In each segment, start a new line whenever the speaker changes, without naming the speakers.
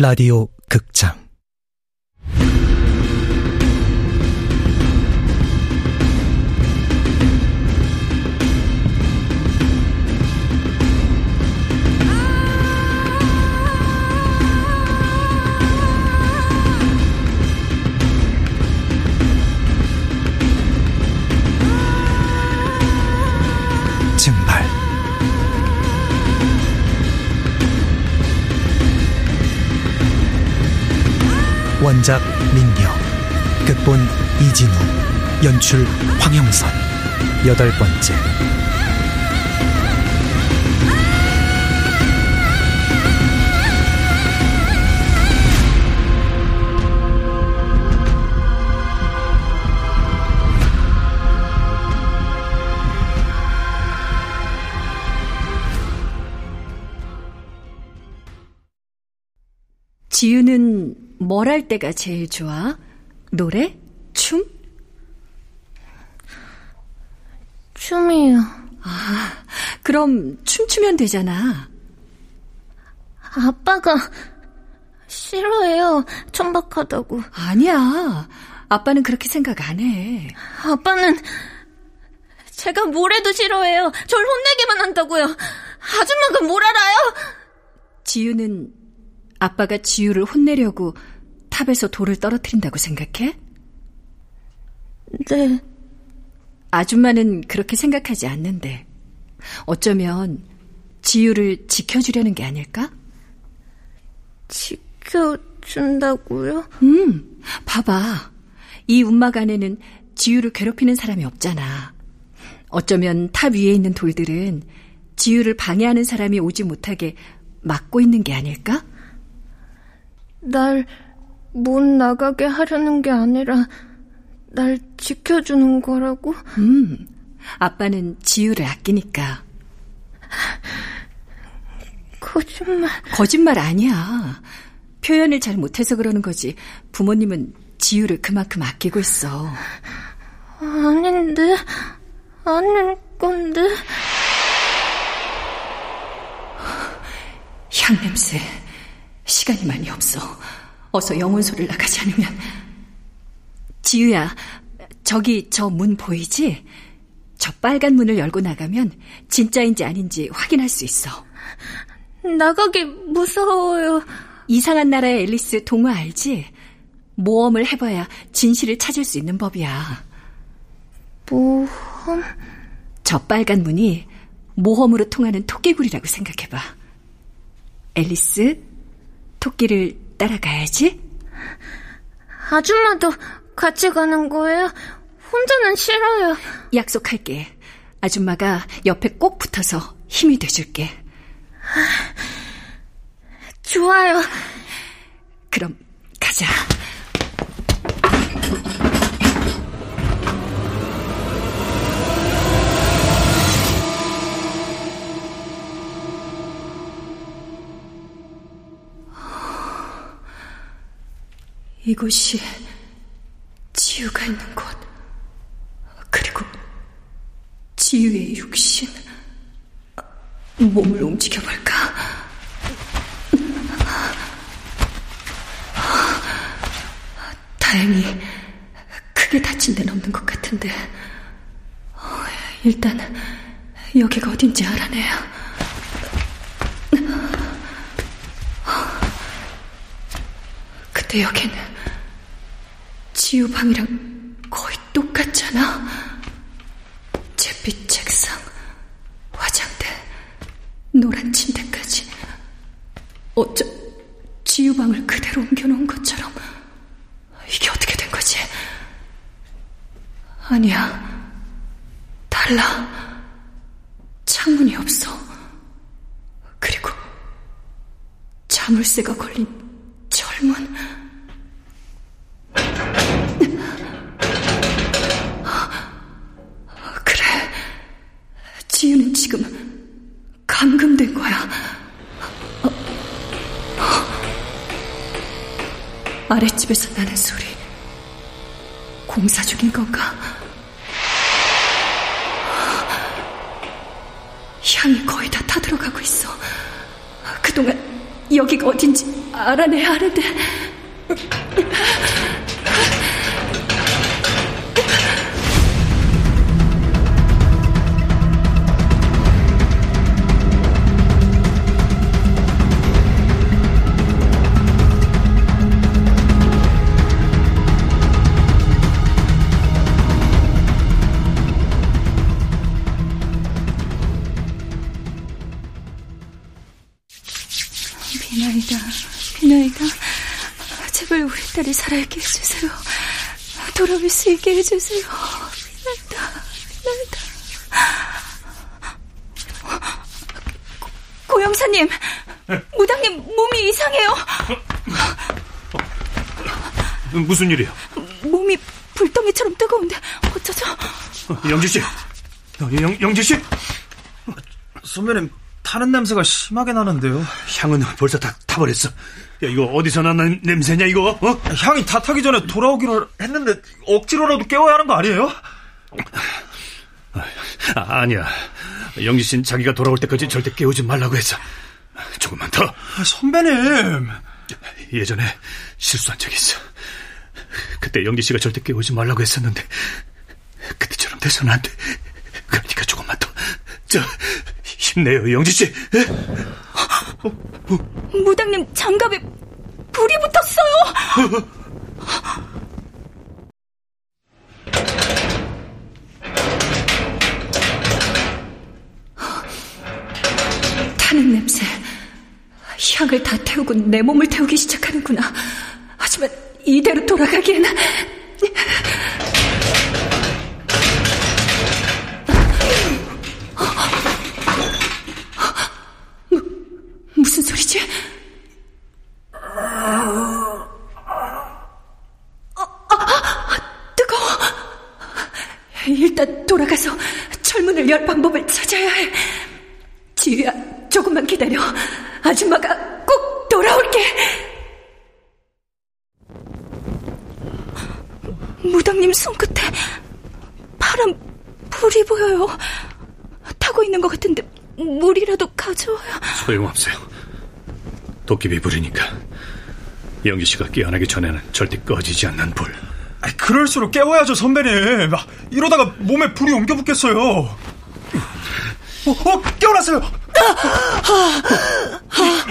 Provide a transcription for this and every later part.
라디오 극장 원작 민경 극본 이진우 연출 황영선. 여덟 번째
뭘 할 때가 제일 좋아? 노래? 춤?
춤이요.
아, 그럼 춤추면 되잖아.
아빠가 싫어해요. 천박하다고.
아니야. 아빠는 그렇게 생각 안 해.
아빠는 제가 뭘 해도 싫어해요. 절 혼내기만 한다고요. 아줌마가 뭘 알아요?
지유는 아빠가 지유를 혼내려고 탑에서 돌을 떨어뜨린다고 생각해?
네.
아줌마는 그렇게 생각하지 않는데 어쩌면 지유를 지켜주려는 게 아닐까?
지켜준다고요?
음, 봐봐. 이 움막 안에는 지유를 괴롭히는 사람이 없잖아. 어쩌면 탑 위에 있는 돌들은 지유를 방해하는 사람이 오지 못하게 막고 있는 게 아닐까?
날 못 나가게 하려는 게 아니라 날 지켜주는 거라고?
음, 아빠는 지유를 아끼니까.
거짓말.
거짓말 아니야. 표현을 잘 못해서 그러는 거지. 부모님은 지유를 그만큼 아끼고 있어.
아닌데, 아닐 건데.
향 냄새. 시간이 많이 없어. 어서 영혼소를 나가지 않으면. 지유야, 저기 저 문 보이지? 저 빨간 문을 열고 나가면 진짜인지 아닌지 확인할 수 있어.
나가기 무서워요.
이상한 나라의 앨리스 동화 알지? 모험을 해봐야 진실을 찾을 수 있는 법이야.
모험?
저 빨간 문이 모험으로 통하는 토끼굴이라고 생각해봐. 앨리스, 토끼를 따라가야지?
아줌마도 같이 가는 거예요? 혼자는 싫어요.
약속할게. 아줌마가 옆에 꼭 붙어서 힘이 돼줄게.
좋아요.
그럼 가자. 이곳이 지유가 있는 곳. 그리고 지유의 육신. 몸을 움직여볼까? 다행히 크게 다친 데는 없는 것 같은데. 어, 일단 여기가 어딘지 알아내야. 그때 여기는 지우 방이랑 거의 똑같잖아. 잿빛 책상, 화장대, 노란 침대까지. 어쩌, 지우 방을 그대로 옮겨놓은 것처럼. 이게 어떻게 된 거지? 아니야. 달라. 창문이 없어. 그리고 자물쇠가 걸린 공사 중인 건가? 향이 거의 다 타들어가고 있어. 그동안 여기가 어딘지 알아내야 하는데. 비나이다, 비나이다. 제발 우리 딸이 살아있게 해주세요. 돌아올 수 있게 해주세요. 비나이다, 비나이다. 고영사님, 무당님 몸이 이상해요.
무슨 일이야?
몸이 불덩이처럼 뜨거운데 어쩌죠?
영지 씨, 영, 영지 씨,
선배님 타는 냄새가 심하게 나는데요.
향은 벌써 다 타버렸어. 야 이거 어디서 나는 냄새냐 이거? 어?
향이 다 타기 전에 돌아오기로 했는데 억지로라도 깨워야 하는 거 아니에요?
아, 아니야. 영지 씨는 자기가 돌아올 때까지 절대 깨우지 말라고 했어. 조금만 더.
아, 선배님.
예전에 실수한 적이 있어. 그때 영지 씨가 절대 깨우지 말라고 했었는데 그때처럼 돼서는 안 돼. 그러니까 조금만 더. 자, 힘내요, 영지 씨.
무당님 장갑에 불이 붙었어요. 타는 냄새. 향을 다 태우고 내 몸을 태우기 시작하는구나. 하지만 이대로 돌아가기에는 무, 무슨 소리지? 뜨거워. 일단 돌아가서 철문을 열 방법을 찾아야 해. 지유야, 조금만 기다려. 아줌마가 꼭 돌아올게. 무당님 손끝에 파란 불이 보여요. 타고 있는 것 같은데 물이라도 가져와요.
소용없어요. 도깨비 불이니까. 영지 씨가 깨어나기 전에는 절대 꺼지지 않는 불.
아, 그럴수록 깨워야죠, 선배님. 아, 이러다가 몸에 불이 옮겨 붙겠어요. 어, 어 깨어났어요.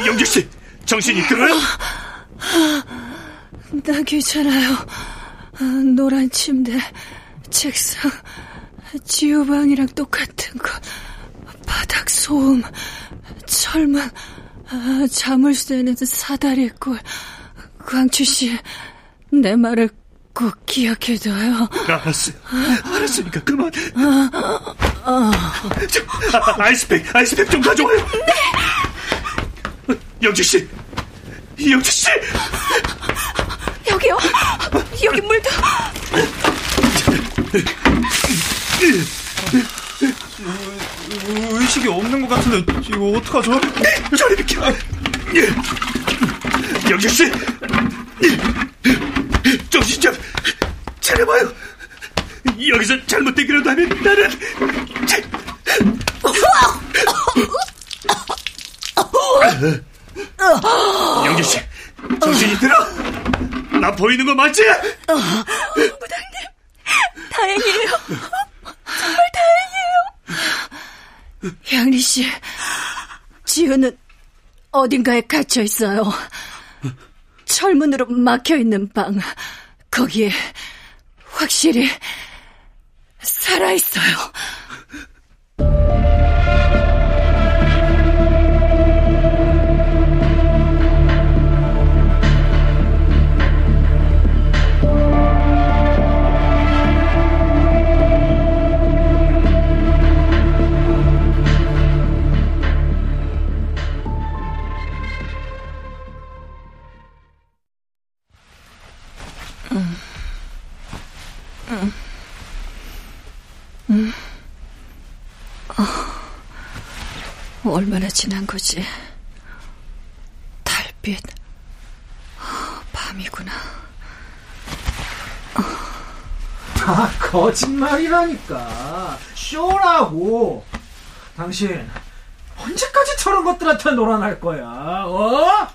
영지 씨, 정신이 들어요?
나 괜찮아요. 아, 노란 침대, 책상, 지우방이랑 똑같은 거, 바닥 소음, 철문, 아, 자물쇠는 사다리꼴. 광추 씨, 내 말을 꼭 기억해둬요.
알았어. 알았으니까 그만. 저, 아, 아이스팩, 아이스팩 좀 가져와요. 네. 영지 씨, 영지 씨.
여기요. 여기 물도.
의식이 없는 것 같은데 이거 어떡하죠?
저리 비켜. 영지 씨, 정신 좀 차려봐요. 여기서 잘못되기라도 하면 나는 영지 씨, 정신이 들어? 나 보이는 거 맞지?
무당님, 다행이에요. 정말 다행이에요. 향리 씨, 지우는 어딘가에 갇혀 있어요. 철문으로 막혀 있는 방, 거기에 확실히 살아 있어요. 얼마나 지난 거지? 달빛. 밤이구나.
아, 거짓말이라니까. 쇼라고. 당신,
언제까지 저런 것들한테 놀아날 거야? 어?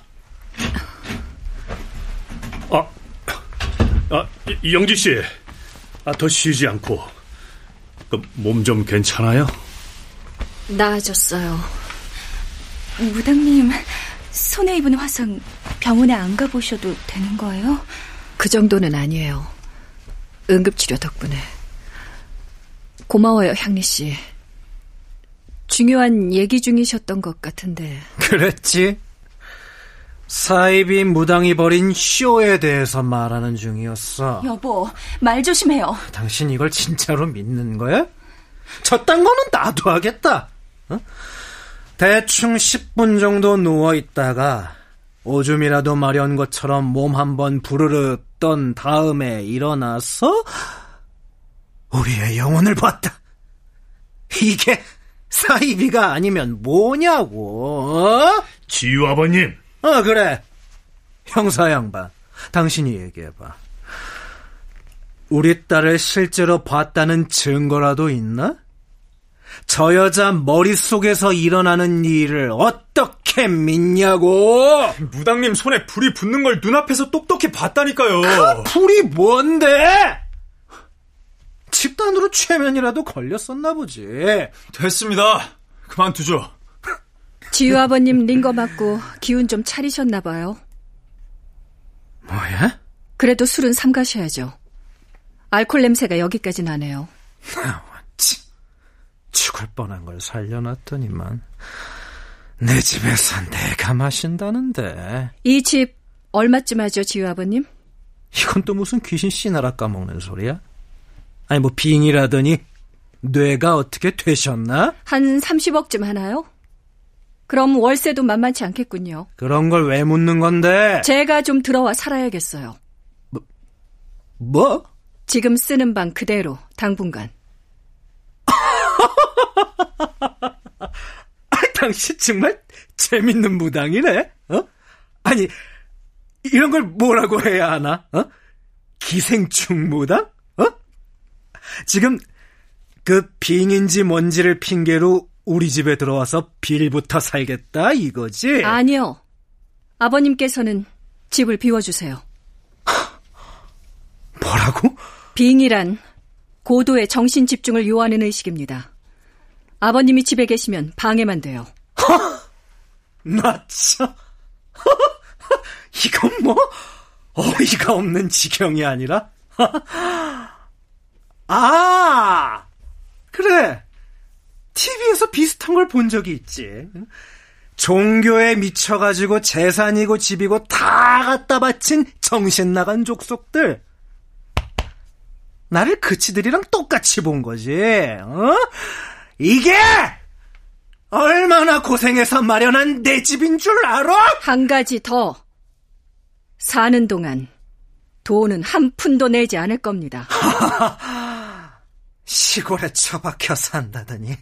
아, 아 영지 씨, 아, 더 쉬지 않고 그몸좀 괜찮아요?
나아졌어요. 무당님, 손에 입은 화상 병원에 안 가보셔도 되는 거예요? 그 정도는 아니에요. 응급치료 덕분에. 고마워요, 향리 씨. 중요한 얘기 중이셨던 것 같은데.
그랬지. 사이비 무당이 벌인 쇼에 대해서 말하는 중이었어.
여보, 말 조심해요.
당신 이걸 진짜로 믿는 거야? 저딴 거는 나도 하겠다. 어? 대충 10분 정도 누워 있다가 오줌이라도 마려운 것처럼 몸 한번 부르르 떤 다음에 일어나서 우리의 영혼을 봤다. 이게 사이비가 아니면 뭐냐고. 어?
지유 아버님.
어 그래. 형사 양반, 당신이 얘기해봐. 우리 딸을 실제로 봤다는 증거라도 있나? 저 여자 머릿속에서 일어나는 일을 어떻게 믿냐고!
무당님 손에 불이 붙는 걸 눈앞에서 똑똑히 봤다니까요.
그 불이 뭔데? 집단으로 최면이라도 걸렸었나 보지.
됐습니다. 그만두죠.
지유 아버님 링거 맞고 기운 좀 차리셨나 봐요.
뭐야?
그래도 술은 삼가셔야죠. 알콜 냄새가 여기까지 나네요.
치, 죽을 뻔한 걸 살려놨더니만 내 집에서 내가 마신다는데
이 집 얼마쯤 하죠, 지유 아버님?
이건 또 무슨 귀신 씨나라 까먹는 소리야? 아니 뭐 빙이라더니 뇌가 어떻게 되셨나?
한 30억쯤 하나요? 그럼 월세도 만만치 않겠군요.
그런 걸 왜 묻는 건데?
제가 좀 들어와 살아야겠어요.
뭐?
지금 쓰는 방 그대로 당분간.
아, 당신 정말 재밌는 무당이네. 어? 아니 이런 걸 뭐라고 해야 하나? 어? 기생충 무당? 어? 지금 그 빙인지 뭔지를 핑계로 우리 집에 들어와서 빌부터 살겠다 이거지?
아니요. 아버님께서는 집을 비워주세요.
뭐라고?
빙이란 고도의 정신 집중을 요하는 의식입니다. 아버님이 집에 계시면 방해만 돼요.
나 참. 이건 뭐 어이가 없는 지경이 아니라 아 그래 TV에서 비슷한 걸 본 적이 있지 종교에 미쳐가지고 재산이고 집이고 다 갖다 바친 정신 나간 족속들 나를 그치들이랑 똑같이 본 거지 어? 이게 얼마나 고생해서 마련한 내 집인 줄 알아?
한 가지 더. 사는 동안 돈은 한 푼도 내지 않을 겁니다.
시골에 처박혀 산다더니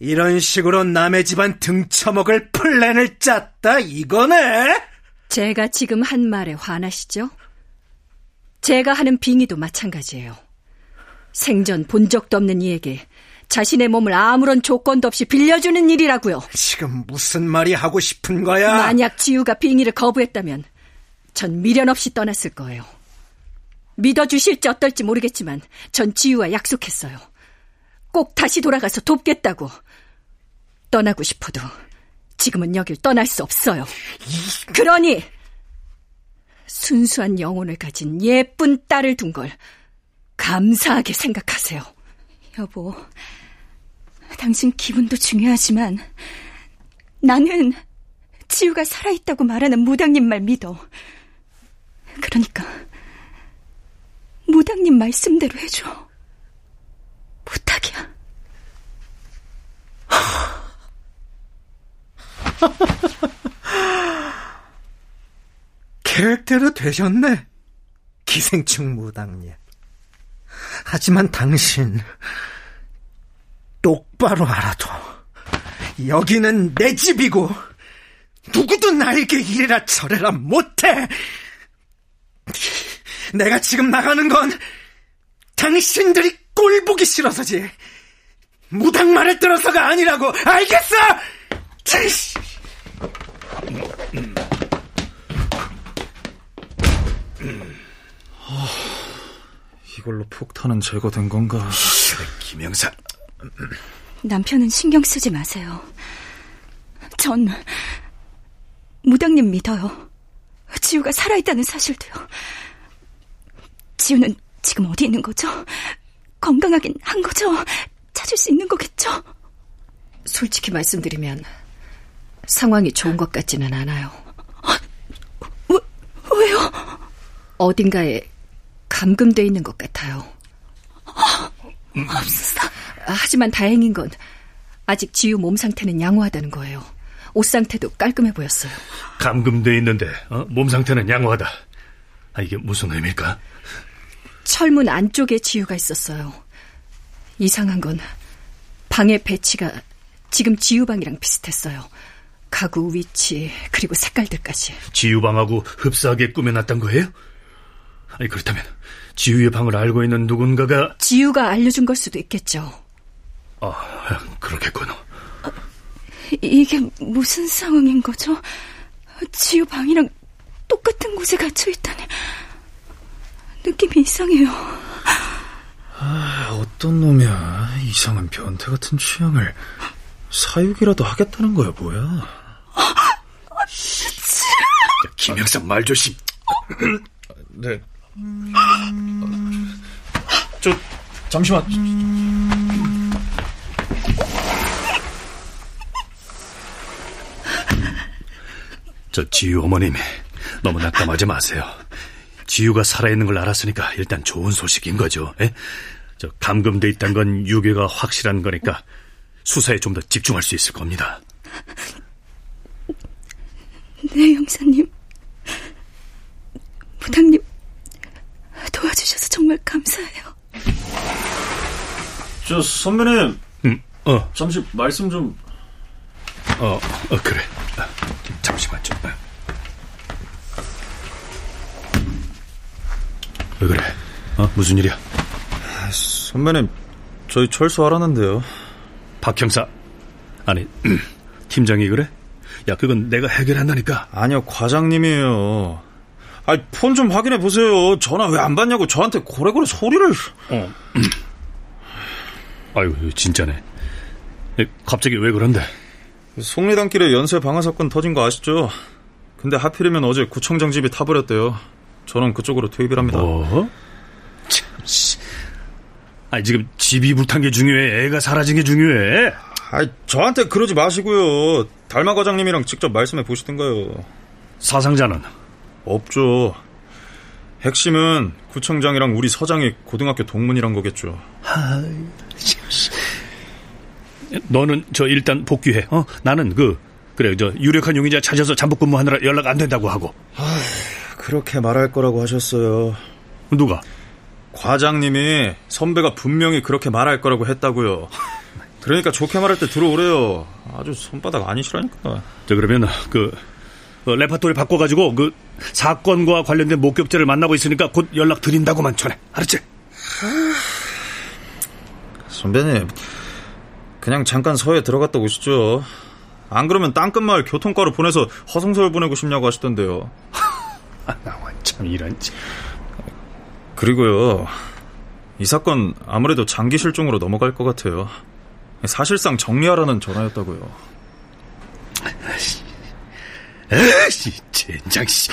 이런 식으로 남의 집안 등쳐먹을 플랜을 짰다 이거네?
제가 지금 한 말에 화나시죠? 제가 하는 빙의도 마찬가지예요. 생전 본 적도 없는 이에게 자신의 몸을 아무런 조건도 없이 빌려주는 일이라고요.
지금 무슨 말이 하고 싶은 거야?
만약 지우가 빙의를 거부했다면 전 미련 없이 떠났을 거예요. 믿어주실지 어떨지 모르겠지만 전 지우와 약속했어요. 꼭 다시 돌아가서 돕겠다고. 떠나고 싶어도 지금은 여길 떠날 수 없어요. 그러니 순수한 영혼을 가진 예쁜 딸을 둔 걸 감사하게 생각하세요. 여보, 당신 기분도 중요하지만 나는 지우가 살아있다고 말하는 무당님 말 믿어. 그러니까 무당님 말씀대로 해줘. 부탁이야.
계획대로 되셨네. 기생충 무당님. 하지만 당신 똑바로 알아도 여기는 내 집이고 누구도 나에게 이래라 저래라 못해. 내가 지금 나가는 건 당신들이 꼴 보기 싫어서지. 무당 말을 들어서가 아니라고 알겠어?
이걸로 폭탄은 제거된 건가?
김영사.
남편은 신경 쓰지 마세요. 전 무당님 믿어요. 지우가 살아있다는 사실도요. 지우는 지금 어디 있는 거죠? 건강하긴 한 거죠? 찾을 수 있는 거겠죠? 솔직히 말씀드리면 상황이 좋은 것 같지는 않아요. 왜, 왜요? 어딘가에 감금돼 있는 것 같아요. 없었어. 하지만 다행인 건 아직 지우 몸 상태는 양호하다는 거예요. 옷 상태도 깔끔해 보였어요.
감금돼 있는데 어? 몸 상태는 양호하다. 아, 이게 무슨 의미일까?
철문 안쪽에 지우가 있었어요. 이상한 건 방의 배치가 지금 지우 방이랑 비슷했어요. 가구 위치 그리고 색깔들까지.
지유방하고 흡사하게 꾸며놨단 거예요? 아니 그렇다면 지유의 방을 알고 있는 누군가가
지우가 알려준 걸 수도 있겠죠.
아 그렇겠군.
이게 무슨 상황인 거죠? 지우 방이랑 똑같은 곳에 갇혀 있다니 느낌이 이상해요.
아, 어떤 놈이야. 이상한 변태 같은 취향을 사육이라도 하겠다는 거야, 뭐야?
김영삼 말 조심.
네. 저 잠시만.
저 지유 어머님 너무 낙담하지 마세요. 지유가 살아있는 걸 알았으니까 일단 좋은 소식인 거죠. 에? 저 감금돼 있다는 건 유괴가 확실한 거니까 수사에 좀 더 집중할 수 있을 겁니다.
네, 형사님. 부장님 도와주셔서 정말 감사해요.
저 선배님,
음, 어,
잠시 말씀 좀.
어, 어 그래. 아, 잠시만 좀. 아. 왜 그래? 어, 무슨 일이야?
선배님, 저희 철수하라는데요.
박 형사. 아니, 팀장이 그래? 야, 그건 내가 해결한다니까.
아니요, 과장님이에요. 아니, 폰좀 확인해 보세요. 전화 왜 안 받냐고 저한테 고래고래 소리를.
어. 아유, 진짜네. 에, 갑자기 왜 그런데?
속리단길에 연쇄 방화 사건 터진 거 아시죠? 근데 하필이면 어제 구청장 집이 타버렸대요. 저는 그쪽으로 퇴입이랍니다.
뭐? 참, 씨. 아니, 지금 집이 불탄 게 중요해? 애가 사라진 게 중요해?
아이, 저한테 그러지 마시고요. 달마 과장님이랑 직접 말씀해 보시든가요.
사상자는?
없죠. 핵심은 구청장이랑 우리 서장이 고등학교 동문이란 거겠죠.
너는 저 일단 복귀해. 어? 나는 그 그래 저 유력한 용의자 찾아서 잠복 근무하느라 연락 안 된다고 하고.
그렇게 말할 거라고 하셨어요.
누가?
과장님이 선배가 분명히 그렇게 말할 거라고 했다고요. 그러니까 좋게 말할 때 들어오래요. 아주 손바닥 아니시라니까.
저 그러면 그 어, 레파토리 바꿔가지고 그 사건과 관련된 목격자를 만나고 있으니까 곧 연락 드린다고만 전해. 알았지?
선배님, 그냥 잠깐 서해 들어갔다 오시죠. 안 그러면 땅끝마을 교통과로 보내서 허송세월 보내고 싶냐고 하시던데요.
아, 나와 참 이런.
그리고요, 이 사건 아무래도 장기 실종으로 넘어갈 것 같아요. 사실상 정리하라는 전화였다고요.
에이씨, 젠장 씨.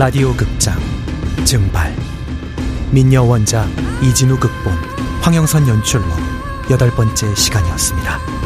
라디오 극장 증발 민여 원작 이진우 극본 황영선 연출로 여덟 번째 시간이었습니다.